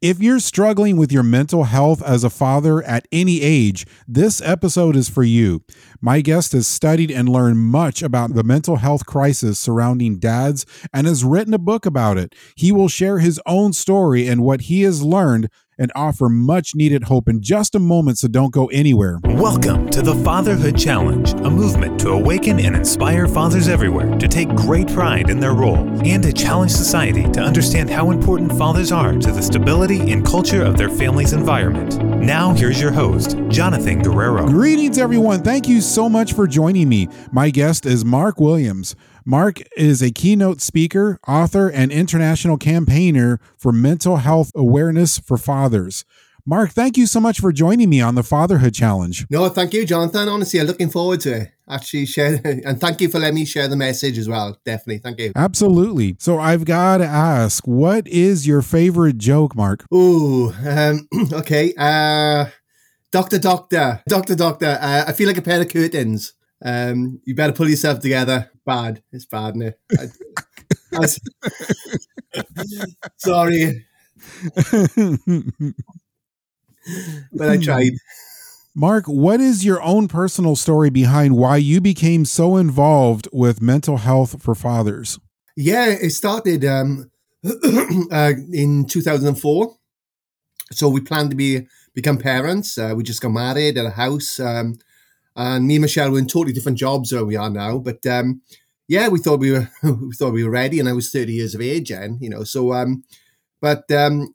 If you're struggling with your mental health as a father at any age, this episode is for you. My guest has studied and learned much about the mental health crisis surrounding dads and has written a book about it. He will share his own story and what he has learned and offer much needed hope in just a moment, so don't go anywhere. Welcome to the Fatherhood Challenge, a movement to awaken and inspire fathers everywhere to take great pride in their role and to challenge society to understand how important fathers are to the stability and culture of their family's environment. Now, here's your host, Jonathan Guerrero. Greetings, everyone. Thank you so much for joining me. My guest is Mark Williams. Mark is a keynote speaker, author, and international campaigner for mental health awareness for fathers. Mark, thank you so much for joining me on the Fatherhood Challenge. No, thank you, Jonathan. Honestly, I'm looking forward to it. Actually, share and thank you for letting me share the message as well. Definitely, thank you. Absolutely. So I've got to ask, what is your favorite joke, Mark? Ooh, um, okay. Uh, doctor, doctor, doctor, doctor. Uh, I feel like a pair of curtains. Um, you better pull yourself together. Bad. It's bad, isn't it? I, I, sorry. but I tried. Mark, what is your own personal story behind why you became so involved with mental health for fathers? Yeah, it started um, uh, in 2004. So we planned to be become parents. Uh, we just got married at a house. Um, and me and Michelle were in totally different jobs where we are now. But um, yeah, we thought we were we thought we were ready, and I was 30 years of age then, you know. So, um, but um,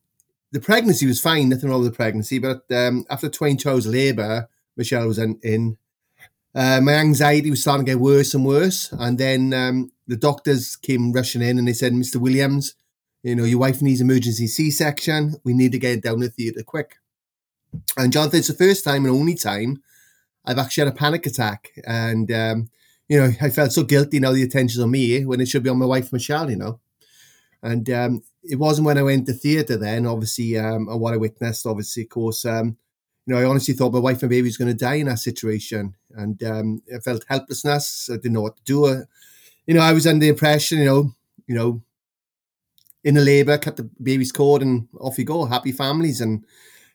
the pregnancy was fine, nothing wrong with the pregnancy. But um, after 22 hours labour, Michelle was in. in uh, my anxiety was starting to get worse and worse, and then um, the doctors came rushing in and they said, "Mr. Williams, you know your wife needs emergency C-section. We need to get down the theatre quick." And Jonathan, it's the first time and only time I've actually had a panic attack, and um, you know I felt so guilty now the attention's on me when it should be on my wife Michelle, you know. And um, it wasn't when I went to theatre then, obviously, um, and what I witnessed, obviously, of course, um, you know, I honestly thought my wife and baby was going to die in that situation. And um, I felt helplessness. I didn't know what to do. Uh, you know, I was under the impression, you know, you know, in the labour, cut the baby's cord and off you go, happy families. And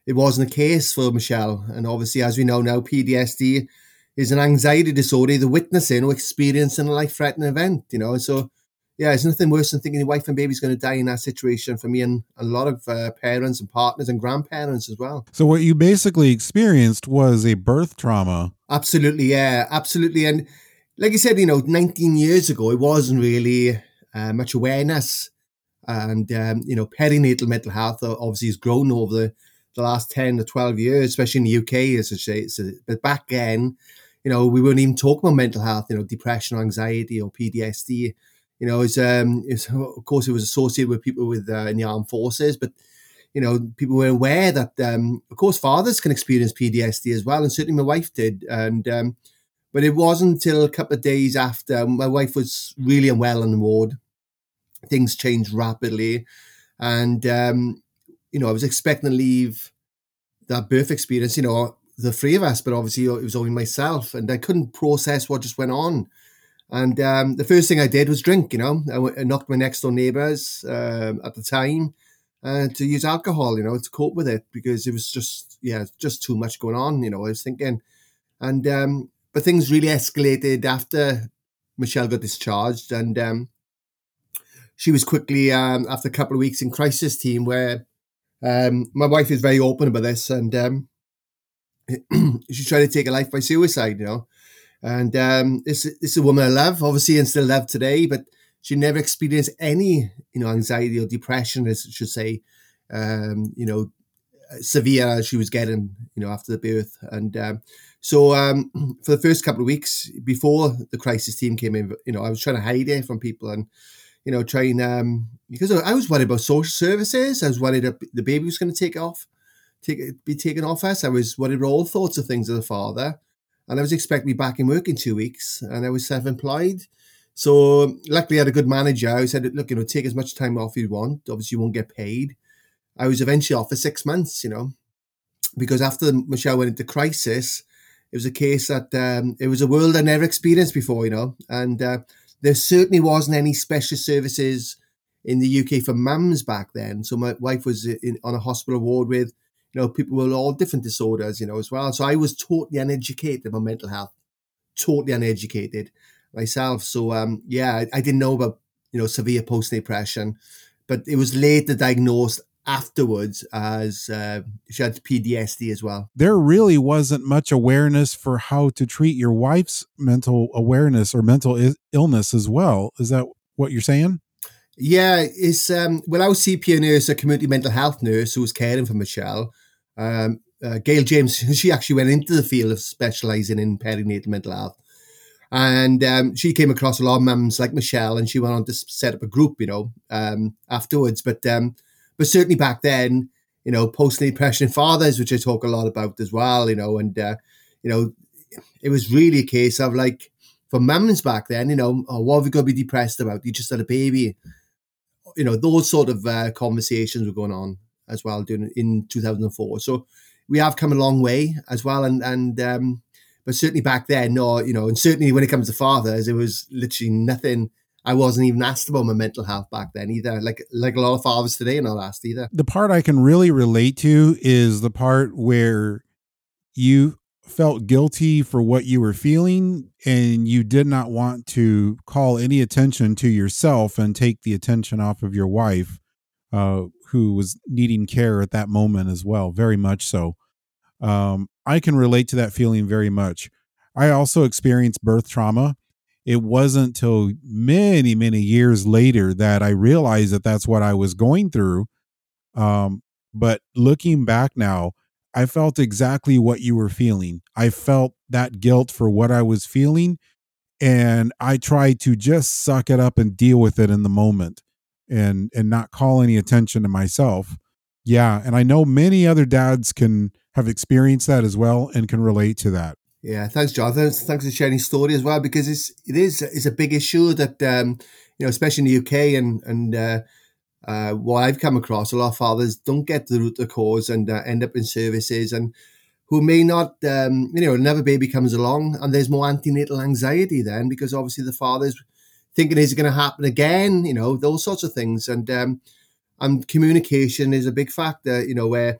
it wasn't the case for Michelle. And obviously, as we know now, PTSD is an anxiety disorder, the witnessing or experiencing a life-threatening event, you know. So yeah, it's nothing worse than thinking your wife and baby's going to die in that situation for me and a lot of uh, parents and partners and grandparents as well. So, what you basically experienced was a birth trauma. Absolutely, yeah, absolutely. And like you said, you know, 19 years ago, it wasn't really uh, much awareness. And, um, you know, perinatal mental health obviously has grown over the, the last 10 to 12 years, especially in the UK, as I say. So, but back then, you know, we weren't even talking about mental health, you know, depression or anxiety or PTSD you know, it's, um, it's, of course it was associated with people with uh, in the armed forces, but you know, people were aware that, um, of course, fathers can experience PTSD as well, and certainly my wife did. And um, but it wasn't until a couple of days after my wife was really unwell in the ward, things changed rapidly, and um, you know, I was expecting to leave that birth experience. You know, the three of us, but obviously it was only myself, and I couldn't process what just went on. And um, the first thing I did was drink, you know. I, knocked my next door neighbours um, at the time uh, to use alcohol, you know, to cope with it because it was just, yeah, just too much going on, you know. I was thinking. And, um, but things really escalated after Michelle got discharged. And um, she was quickly, um, after a couple of weeks in crisis team, where um, my wife is very open about this. And um, she tried to take her life by suicide, you know. And um, is a woman I love, obviously, and still love today, but she never experienced any, you know, anxiety or depression, as I should say, um, you know, severe as she was getting, you know, after the birth. And um, so um, for the first couple of weeks before the crisis team came in, you know, I was trying to hide it from people and, you know, trying, um, because I was worried about social services. I was worried that the baby was going to take off, take be taken off us. I was worried about all sorts of things as a father and I was expecting to be back in work in two weeks, and I was self-employed. So luckily, I had a good manager who said, "Look, you know, take as much time off you want. Obviously, you won't get paid." I was eventually off for six months, you know, because after Michelle went into crisis, it was a case that um, it was a world I never experienced before, you know, and uh, there certainly wasn't any special services in the UK for mums back then. So my wife was in, on a hospital ward with, you know, people with all different disorders, you know, as well. So I was totally uneducated about mental health, totally uneducated myself. So um, yeah, I, I didn't know about you know severe post depression, but it was later diagnosed afterwards as uh, she had PTSD as well. There really wasn't much awareness for how to treat your wife's mental awareness or mental I- illness as well. Is that what you're saying? Yeah, it's um, well, I was CPN nurse, a community mental health nurse who was caring for Michelle. Um, uh, Gail James, she actually went into the field of specialising in perinatal mental health. And um, she came across a lot of mums like Michelle, and she went on to set up a group, you know, um, afterwards. But um, but certainly back then, you know, post depression fathers, which I talk a lot about as well, you know, and uh, you know, it was really a case of like for mums back then, you know, oh, what have we to be depressed about? You just had a baby, you know, those sort of uh, conversations were going on as well during in 2004. So we have come a long way as well, and and um, but certainly back then, no, you know, and certainly when it comes to fathers, it was literally nothing. I wasn't even asked about my mental health back then either. Like like a lot of fathers today, are not asked either. The part I can really relate to is the part where you felt guilty for what you were feeling and you did not want to call any attention to yourself and take the attention off of your wife uh, who was needing care at that moment as well very much so um, I can relate to that feeling very much. I also experienced birth trauma. It wasn't till many, many years later that I realized that that's what I was going through. Um, but looking back now, I felt exactly what you were feeling. I felt that guilt for what I was feeling. And I tried to just suck it up and deal with it in the moment and and not call any attention to myself. Yeah. And I know many other dads can have experienced that as well and can relate to that. Yeah, thanks, Jonathan. Thanks for sharing story as well because it's it is it's a big issue that um, you know, especially in the UK and and uh, uh, what I've come across, a lot of fathers don't get the root of the cause and uh, end up in services and who may not, um, you know, another baby comes along and there's more antenatal anxiety then because obviously the father's thinking is it going to happen again, you know, those sorts of things and um, and communication is a big factor, you know, where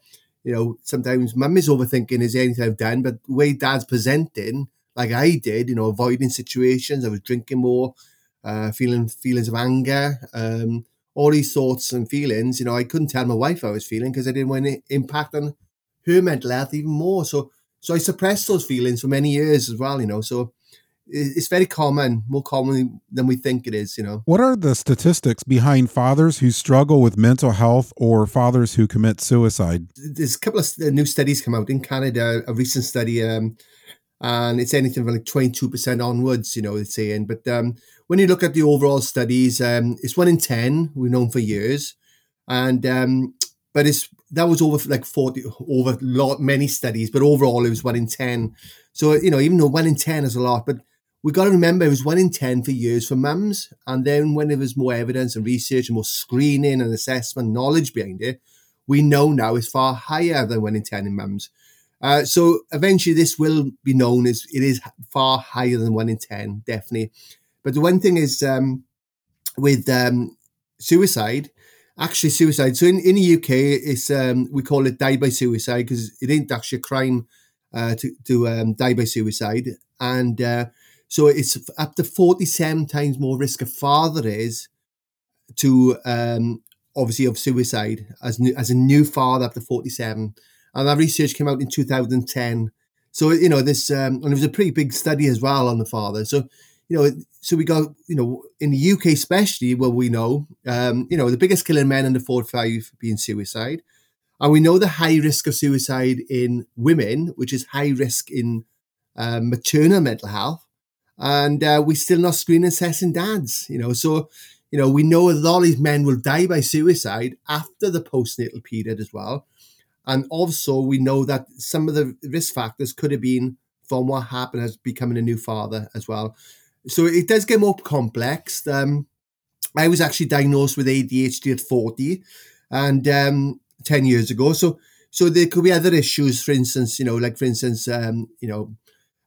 you know, sometimes mum is overthinking is anything I've done, but the way dad's presenting, like I did, you know, avoiding situations, I was drinking more, uh, feeling feelings of anger, um, all these thoughts and feelings, you know, I couldn't tell my wife I was feeling because I didn't want to impact on her mental health even more. So, so I suppressed those feelings for many years as well, you know. So it's very common, more common than we think it is, you know. What are the statistics behind fathers who struggle with mental health or fathers who commit suicide? There's a couple of new studies come out in Canada, a recent study, um, and it's anything from like 22% onwards, you know, it's saying. But um, when you look at the overall studies, um, it's one in 10, we've known for years. And, um, but it's, that was over like 40, over lot, many studies, but overall it was one in 10. So, you know, even though one in 10 is a lot, but we got to remember it was one in 10 for years for mums. And then when there was more evidence and research and more screening and assessment knowledge behind it, we know now it's far higher than one in 10 in mums. Uh, so eventually this will be known as it is far higher than one in 10, definitely. But the one thing is um, with um, suicide, actually suicide. So in, in the UK, it's um, we call it die by suicide because it ain't actually a crime uh, to, to um, die by suicide. And uh, so it's up to 47 times more risk a father is to um, obviously of suicide as new, as a new father up to 47. And that research came out in 2010. So, you know, this, um, and it was a pretty big study as well on the father. So, you know, so we got, you know, in the UK especially, well, we know, um, you know, the biggest killer in men under 45 being suicide. And we know the high risk of suicide in women, which is high risk in um, maternal mental health and uh, we still not screen assessing dads. You know, so you know we know a lot of these men will die by suicide after the postnatal period as well, and also we know that some of the risk factors could have been from what happened as becoming a new father as well. So it does get more complex. Um, I was actually diagnosed with ADHD at forty, and um, ten years ago. So so there could be other issues. For instance, you know, like for instance, um, you know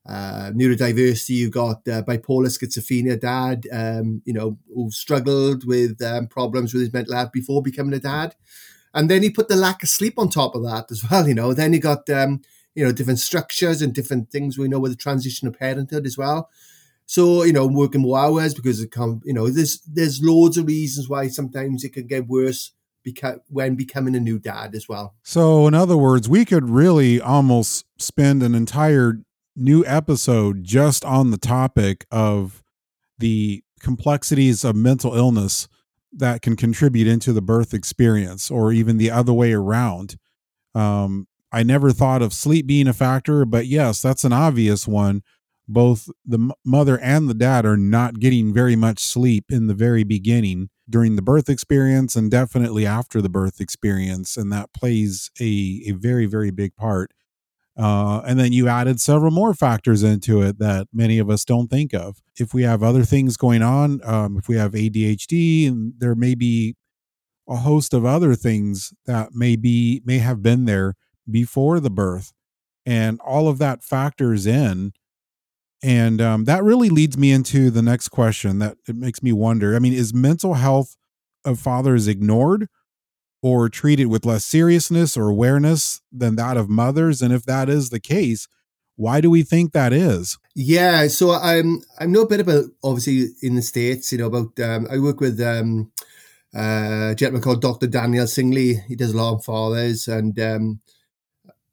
uh, neurodiversity. You got uh, bipolar schizophrenia dad, um, you know, who struggled with um, problems with his mental health before becoming a dad. And then he put the lack of sleep on top of that as well, you know. Then he got, um, you know, different structures and different things we know with the transition of parenthood as well. So, you know, working more hours because it come, you know, there's there's loads of reasons why sometimes it can get worse beca- when becoming a new dad as well. So, in other words, we could really almost spend an entire new episode just on the topic of the complexities of mental illness that can contribute into the birth experience or even the other way around. Um, I never thought of sleep being a factor, but yes, that's an obvious one. Both the mother and the dad are not getting very much sleep in the very beginning during the birth experience and definitely after the birth experience. And that plays a, a very, very big part. Uh, and then you added several more factors into it that many of us don't think of. If we have other things going on, um, if we have ADHD, and there may be a host of other things that may be may have been there before the birth, and all of that factors in. And um, that really leads me into the next question that it makes me wonder. I mean, is mental health of fathers ignored or treated with less seriousness or awareness than that of mothers? And if that is the case, why do we think that is? Yeah, so I'm I know a bit about obviously in the states. You know about um, I work with um, uh, a gentleman called Dr. Daniel Singley. He does a lot on fathers, and um,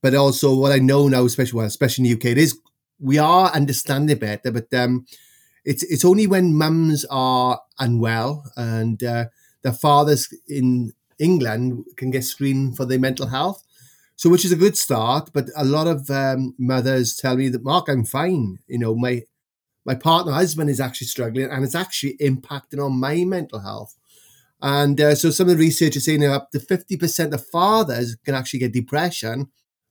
but also what I know now, especially well, especially in the UK, it is we are understanding better, but um, it's it's only when mums are unwell and uh, the fathers in England can get screened for their mental health. So, which is a good start. But a lot of um, mothers tell me that, Mark, I'm fine. You know, my my partner husband is actually struggling and it's actually impacting on my mental health. And uh, so some of the research is saying up to 50% of fathers can actually get depression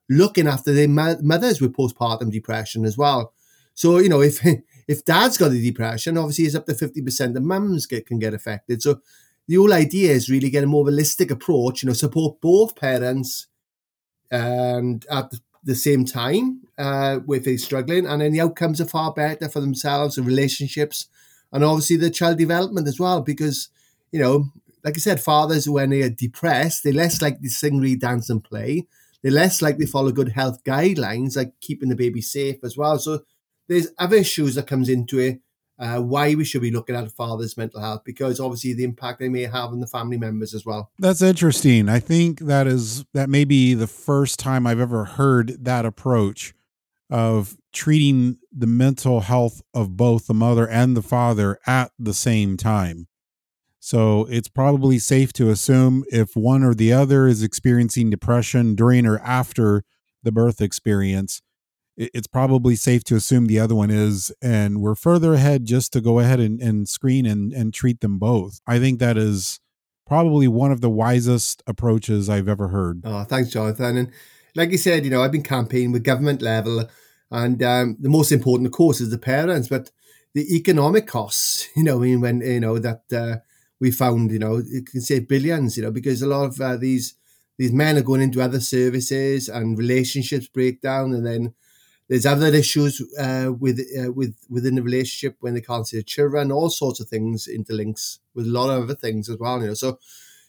looking after their mothers with postpartum depression as well. So, you know, if if dad's got a depression, obviously it's up to 50% of mums get, can get affected. So the whole idea is really get a more holistic approach, you know, support both parents and at the same time uh, if they're struggling, and then the outcomes are far better for themselves and relationships, and obviously the child development as well. Because you know, like I said, fathers when they are depressed, they're less likely to sing, read, dance, and play. They're less likely to follow good health guidelines, like keeping the baby safe as well. So there's other issues that comes into it uh, why we should be looking at a father's mental health because obviously the impact they may have on the family members as well. That's interesting. I think that is that may be the first time I've ever heard that approach of treating the mental health of both the mother and the father at the same time. So it's probably safe to assume if one or the other is experiencing depression during or after the birth experience, it's probably safe to assume the other one is and we're further ahead just to go ahead and, and screen and, and treat them both. I think that is probably one of the wisest approaches i've ever heard. Oh thanks jonathan. And like you said you know i've been campaigning with government level and um, the most important of course is the parents but the economic costs you know I mean when you know that uh, we found you know it can save billions you know because a lot of uh, these these men are going into other services and relationships break down and then there's other issues uh, with uh, with within the relationship when they can't see the children, all sorts of things interlinks with a lot of other things as well. You know, so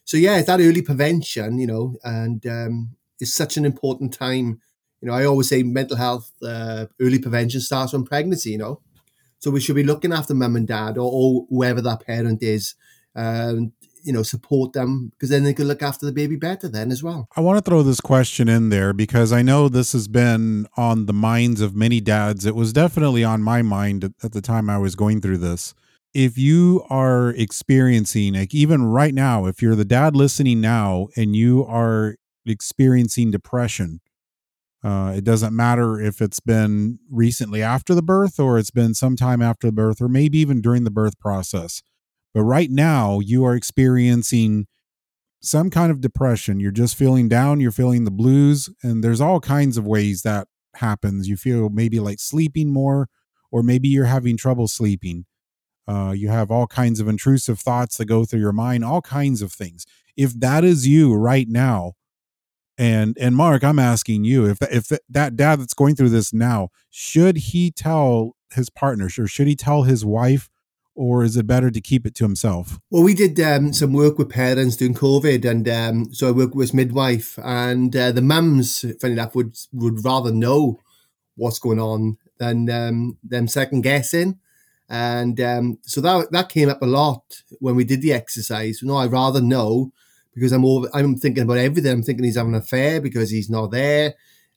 so yeah, it's that early prevention, you know, and um, it's such an important time. You know, I always say mental health uh, early prevention starts from pregnancy. You know, so we should be looking after mum and dad or, or whoever that parent is, um, you know support them because then they could look after the baby better then as well. I want to throw this question in there because i know this has been on the minds of many dads. It was definitely on my mind at the time i was going through this. If you are experiencing like even right now if you're the dad listening now and you are experiencing depression uh, it doesn't matter if it's been recently after the birth or it's been sometime after the birth or maybe even during the birth process but right now, you are experiencing some kind of depression. You're just feeling down, you're feeling the blues, and there's all kinds of ways that happens. You feel maybe like sleeping more, or maybe you're having trouble sleeping. Uh, you have all kinds of intrusive thoughts that go through your mind, all kinds of things. If that is you right now, And and Mark, I'm asking you if if that dad that's going through this now, should he tell his partner, or should he tell his wife, or is it better to keep it to himself? Well, we did um, some work with parents during COVID, and um, so I worked with midwife, and uh, the mums, funny enough, would would rather know what's going on than um, them second guessing, and um, so that that came up a lot when we did the exercise. You know, I'd rather know because I'm over, I'm thinking about everything. I'm thinking he's having an affair because he's not there.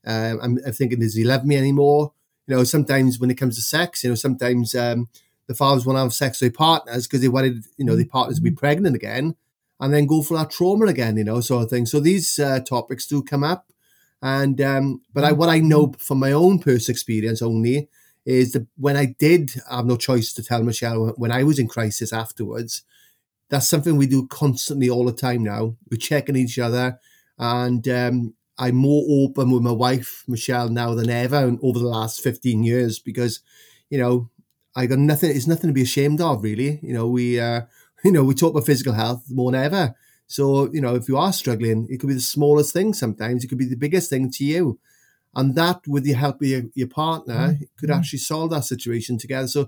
Um, I'm, I'm, thinking, does he love me anymore? You know, sometimes when it comes to sex, you know, sometimes um, the fathers want to have sex with their partners because they wanted, you know, their partners to be pregnant again and then go for that trauma again, you know, sort of thing. So these uh, topics do come up. And, um, but I, what I know from my own personal experience only is that when I did have no choice to tell Michelle when I was in crisis afterwards, that's something we do constantly all the time now. We're checking each other and, um, I'm more open with my wife, Michelle, now than ever over the last 15 years because, you know, I got nothing. It's nothing to be ashamed of, really. You know, we, uh, you know, we talk about physical health more than ever. So, you know, if you are struggling, it could be the smallest thing. Sometimes it could be the biggest thing to you, and that, with the help of your, your partner, mm-hmm. could actually solve that situation together. So,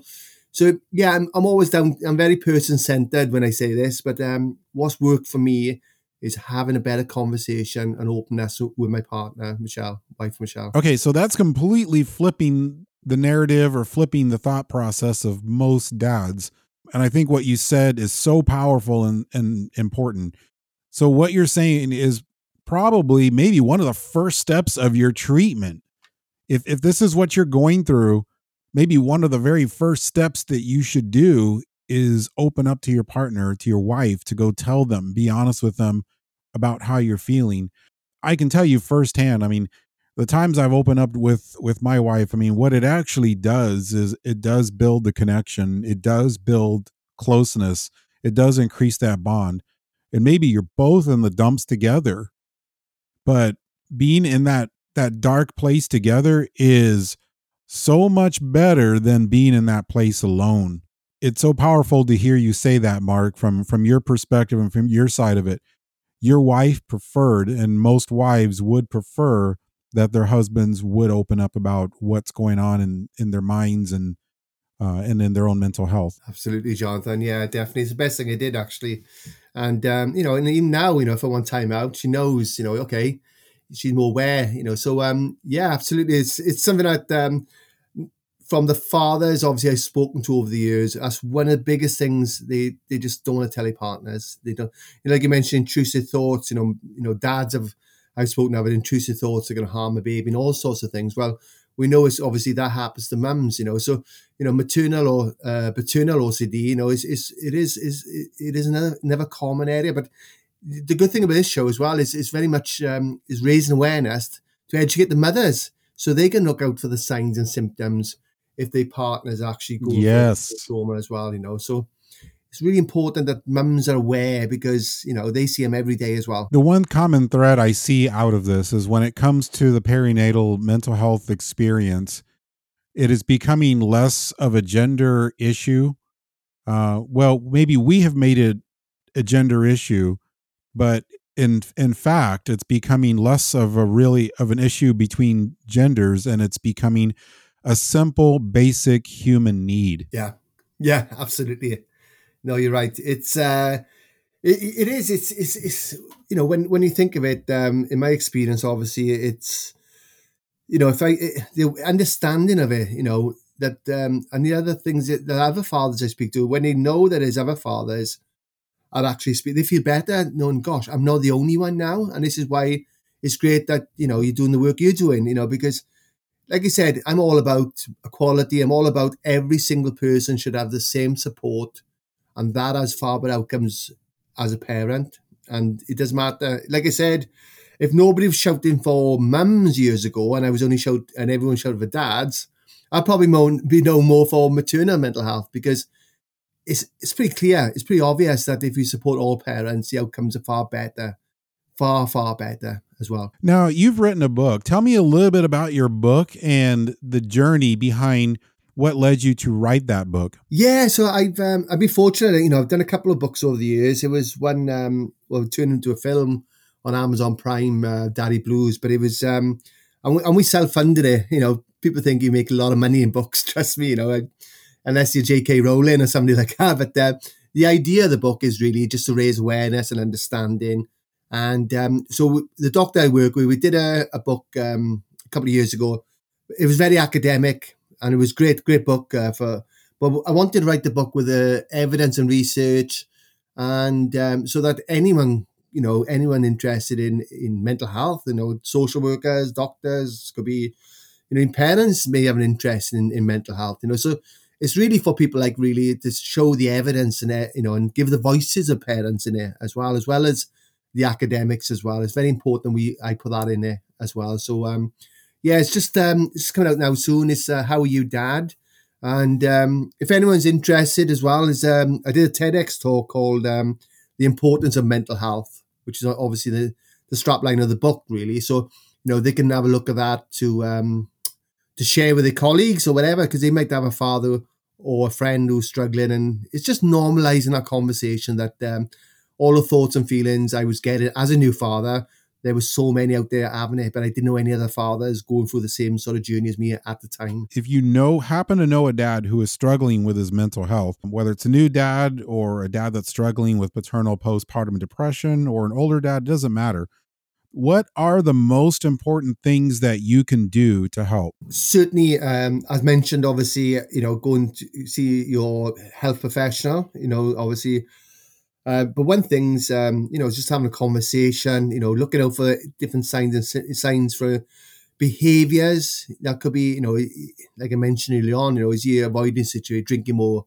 so yeah, I'm, I'm always down. I'm very person centered when I say this, but um, what's worked for me is having a better conversation and openness with my partner, Michelle, wife Michelle. Okay, so that's completely flipping the narrative or flipping the thought process of most dads. And I think what you said is so powerful and, and important. So, what you're saying is probably maybe one of the first steps of your treatment. If, if this is what you're going through, maybe one of the very first steps that you should do is open up to your partner, to your wife, to go tell them, be honest with them about how you're feeling. I can tell you firsthand, I mean, the times I've opened up with with my wife, I mean, what it actually does is it does build the connection. It does build closeness. It does increase that bond. And maybe you're both in the dumps together, but being in that that dark place together is so much better than being in that place alone. It's so powerful to hear you say that, Mark, from from your perspective and from your side of it. Your wife preferred, and most wives would prefer that their husbands would open up about what's going on in in their minds and uh, and in their own mental health. Absolutely, Jonathan. Yeah, definitely. It's the best thing I did actually. And um, you know, and even now, you know, if I want time out, she knows, you know, okay, she's more aware, you know. So um, yeah, absolutely. It's it's something that um, from the fathers, obviously, I've spoken to over the years. That's one of the biggest things they they just don't want to tell their partners. They don't, you know, like you mentioned, intrusive thoughts. You know, you know, dads have I've spoken about intrusive thoughts are going to harm a baby and all sorts of things. Well, we know it's obviously that happens to mums, you know. So you know, maternal or uh, paternal OCD, you know, is is it is is it is another never common area. But the good thing about this show as well is it's very much um, is raising awareness to educate the mothers so they can look out for the signs and symptoms if their partners actually go yes. trauma as well. You know, so it's really important that mums are aware because you know they see them every day as well. The one common thread I see out of this is when it comes to the perinatal mental health experience, it is becoming less of a gender issue. Uh, well, maybe we have made it a gender issue, but in in fact, it's becoming less of a really of an issue between genders, and it's becoming a simple, basic human need. Yeah, yeah, absolutely no, you're right. It's uh, it, it is. It's, it's it's you know when when you think of it, um, in my experience, obviously, it's you know if I it, the understanding of it, you know that um, and the other things that, other fathers I speak to, when they know that his other fathers are actually speak, they feel better knowing, gosh, I'm not the only one now, and this is why it's great that you know you're doing the work you're doing, you know, because like I said, I'm all about equality. I'm all about every single person should have the same support and that has far better outcomes as a parent. And it doesn't matter. Like I said, if nobody was shouting for mums years ago, and I was only shout and everyone shouted for dads, I'd probably be known more for maternal mental health because it's it's pretty clear, it's pretty obvious that if you support all parents, the outcomes are far better, far far better as well. Now you've written a book. Tell me a little bit about your book and the journey behind what led you to write that book? Yeah, so I've um, I've been fortunate. You know, I've done a couple of books over the years. It was one um, well turned into a film on Amazon Prime, uh, Daddy Blues. But it was, um, and we, and we self funded it. You know, people think you make a lot of money in books. Trust me, you know, unless you're J.K. Rowling or somebody like that. But uh, the idea of the book is really just to raise awareness and understanding. And um, so the doctor I work with, we did a, a book um, a couple of years ago. It was very academic and it was great, great book uh, for. But I wanted to write the book with the evidence and research, and um, so that anyone, you know, anyone interested in in mental health, you know, social workers, doctors, could be, you know, parents may have an interest in, in mental health, you know. So it's really for people like really to show the evidence and it, you know and give the voices of parents in it as well as well as the academics as well. It's very important we I put that in there as well. So um yeah, it's just um it's coming out now soon. It's uh, how are you, Dad? And um, if anyone's interested as well, is um, I did a TEDx talk called um, "The Importance of Mental Health," which is obviously the the strapline of the book, really. So you know they can have a look at that to um, to share with their colleagues or whatever, because they might have a father or a friend who's struggling, and it's just normalizing that conversation that um, all the thoughts and feelings I was getting as a new father. There was so many out there having it, but I didn't know any other fathers going through the same sort of journey as me at the time. If you know, happen to know a dad who is struggling with his mental health, whether it's a new dad or a dad that's struggling with paternal postpartum depression or an older dad, doesn't matter what are the most important things that you can do to help? Certainly, um, as mentioned, obviously, you know, going to see your health professional, you know, obviously. Uh, but one thing's, um, you know, just having a conversation, you know, looking out for different signs and signs for behaviors that could be, you know, like I mentioned earlier on, you know, is he avoiding situation, drinking more?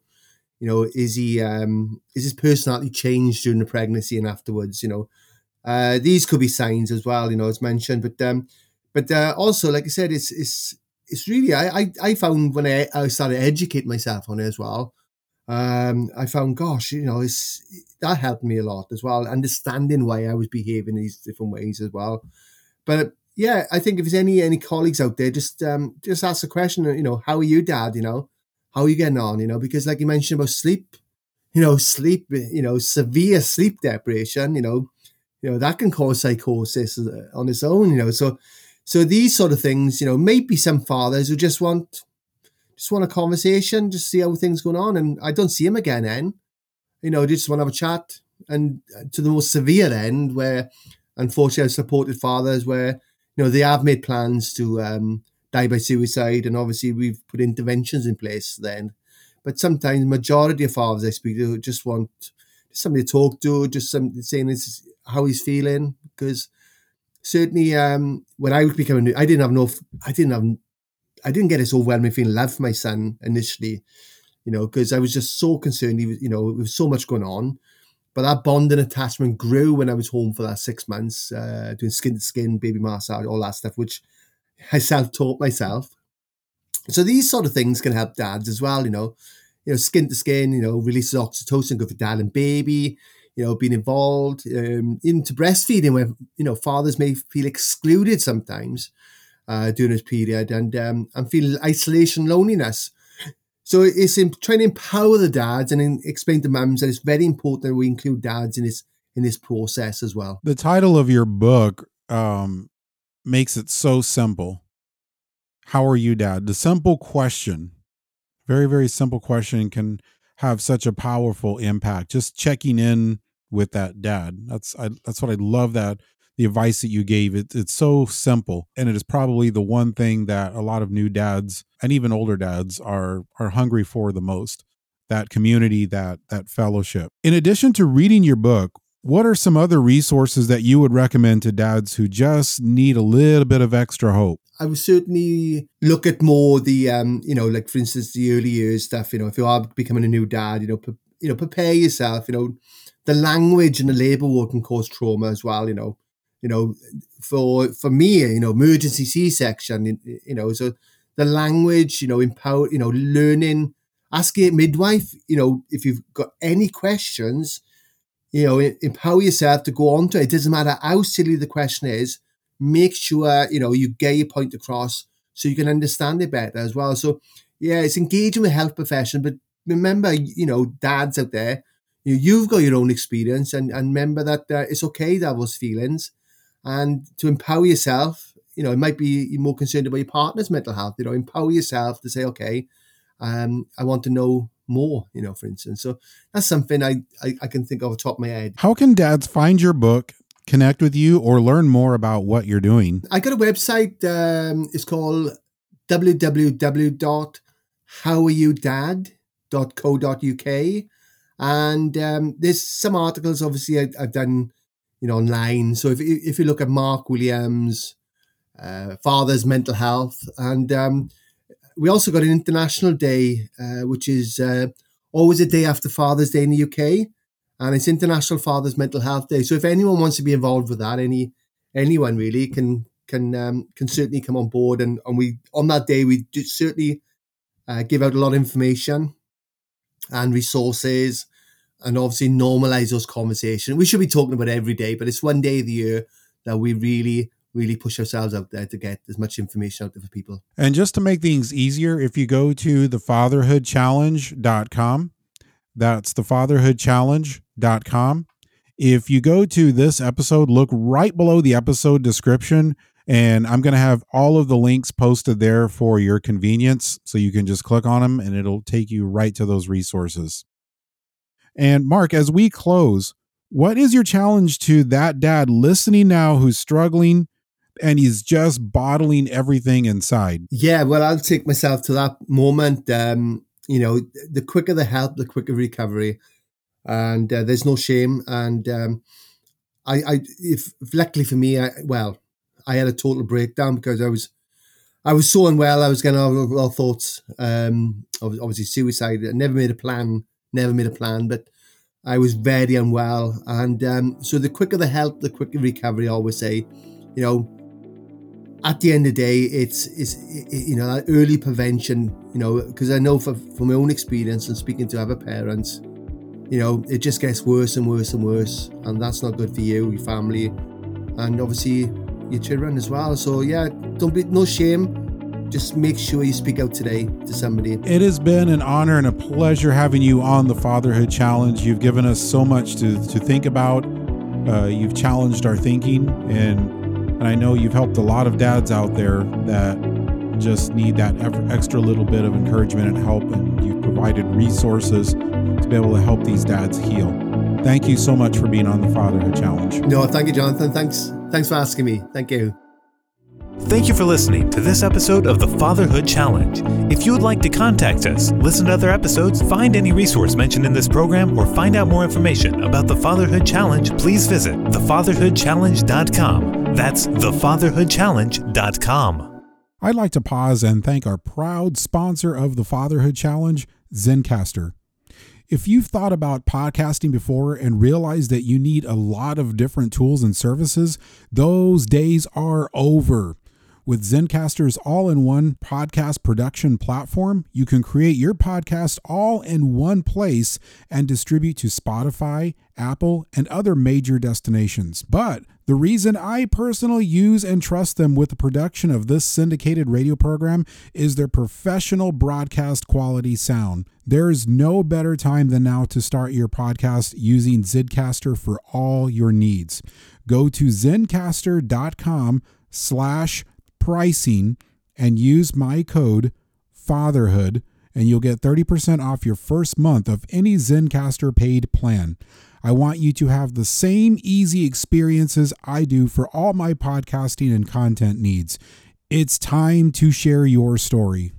You know, is he, um, is his personality changed during the pregnancy and afterwards? You know, uh, these could be signs as well, you know, as mentioned. But um, but uh, also, like I said, it's it's it's really I I, I found when I, I started educating myself on it as well. Um, I found, gosh, you know, it's that helped me a lot as well, understanding why I was behaving in these different ways as well. But yeah, I think if there's any any colleagues out there, just um, just ask the question, you know, how are you, Dad? You know, how are you getting on? You know, because like you mentioned about sleep, you know, sleep, you know, severe sleep deprivation, you know, you know that can cause psychosis uh, on its own you know so so these sort of things you know maybe some fathers who just want just want a conversation just see how things going on. And i don't see him again then you know just want to have a chat. And uh, to the most severe end where unfortunately i've supported fathers where you know they have made plans to um, die by suicide. And obviously we've put interventions in place then. But sometimes majority of fathers i speak to just want somebody to talk to just somebody saying this how he's feeling. Because certainly um, when I was becoming, new, I didn't have enough. I didn't have, I didn't get this overwhelming feeling of love for my son initially, you know, because I was just so concerned. He was, you know, there was so much going on, but that bond and attachment grew when I was home for that six months, uh, doing skin to skin, baby massage, all that stuff, which I self taught myself. So these sort of things can help dads as well, you know, you know, skin to skin, you know, releases oxytocin, good for dad and baby you know, being involved um, into breastfeeding, where you know fathers may feel excluded sometimes uh, during this period, and um, and feel isolation, loneliness. So it's in, trying to empower the dads and in, explain to mums that it's very important that we include dads in this in this process as well. The title of your book um, makes it so simple. How are you, Dad? The simple question, very very simple question, can have such a powerful impact. Just checking in with that dad. That's I, that's what I love that the advice that you gave. It, it's so simple, and it is probably the one thing that a lot of new dads and even older dads are are hungry for the most. That community, that that fellowship. In addition to reading your book, what are some other resources that you would recommend to dads who just need a little bit of extra hope? I would certainly look at more the, um, you know, like for instance, the early years stuff. You know, if you are becoming a new dad, you know, pre- you know, prepare yourself. You know, the language and the labour ward can cause trauma as well. You know, you know, for for me, you know, emergency C section. You know, so the language, you know, empower, you know, learning, asking a midwife. You know, if you've got any questions, you know, empower yourself to go on to it. It doesn't matter how silly the question is. Make sure you know you get your point across so you can understand it better as well. So yeah, it's engaging with health profession, but remember, you know, dads out there you know, you've got your own experience and, and remember that uh, it's okay to have those feelings and to empower yourself. You know, it might be you're more concerned about your partner's mental health. You know, empower yourself to say, okay, um, I want to know more. You know, for instance. So that's something I, I I can think of the top of my head. How can dads find your book connect with you or learn more about what you're doing? I got a website. Um, it's called www.howareyouDad.co.uk. And um, there's some articles, obviously, I, have done, you know, online. So if, if you look at Mark Williams, uh, Father's Mental Health, and um, we also got an International Day, uh, which is uh, always a day after Father's Day in the UK and it's International Father's Mental Health Day. So if anyone wants to be involved with that, any anyone really can can um, can certainly come on board. And and we on that day we do certainly uh, give out a lot of information and resources, and obviously normalize those conversations. We should be talking about every day, but it's one day of the year that we really really push ourselves out there to get as much information out there for people. And just to make things easier, if you go to the fatherhoodchallenge.com, that's the fatherhoodchallenge.com. If you go to this episode, look right below the episode description, and I'm going to have all of the links posted there for your convenience. So you can just click on them and it'll take you right to those resources. And Mark, as we close, what is your challenge to that dad listening now who's struggling and he's just bottling everything inside? Yeah, well, I'll take myself to that moment. Um, you know, the quicker the help, the quicker recovery, and uh, there's no shame. And um, I, I, if, luckily for me, I, well, I had a total breakdown because I was, I was so unwell. I was getting all, all thoughts, um, obviously suicide. I never made a plan, never made a plan, but I was very unwell. And um, so the quicker the help, the quicker recovery. I always say, you know, at the end of the day, it's it's you know early prevention. You know, because I know from from my own experience and speaking to other parents, you know, it just gets worse and worse and worse, and that's not good for you, your family, and obviously your children as well. So yeah, don't be no shame. Just make sure you speak out today to somebody. It has been an honor and a pleasure having you on the Fatherhood Challenge. You've given us so much to to think about. Uh, you've challenged our thinking and and I know you've helped a lot of dads out there that just need that extra little bit of encouragement and help. And you've provided resources to be able to help these dads heal. Thank you so much for being on the Fatherhood Challenge. No, thank you, Jonathan. Thanks. Thanks for asking me. Thank you. Thank you for listening to this episode of the Fatherhood Challenge. If you would like to contact us, listen to other episodes, find any resource mentioned in this program, or find out more information about the Fatherhood Challenge, please visit thefatherhoodchallenge.com. That's thefatherhoodchallenge.com. I'd like to pause and thank our proud sponsor of the Fatherhood Challenge, Zencastr. If you've thought about podcasting before and realized that you need a lot of different tools and services, those days are over. With Zencastr's all in one podcast production platform, you can create your podcast all in one place and distribute to Spotify, Apple, and other major destinations. But the reason I personally use and trust them with the production of this syndicated radio program is their professional broadcast quality sound. There is no better time than now to start your podcast using Zencastr for all your needs. Go to zencastr.com slash pricing and use my code fatherhood and you'll get 30% off your first month of any Zencastr paid plan. I want you to have the same easy experiences I do for all my podcasting and content needs. It's time to share your story.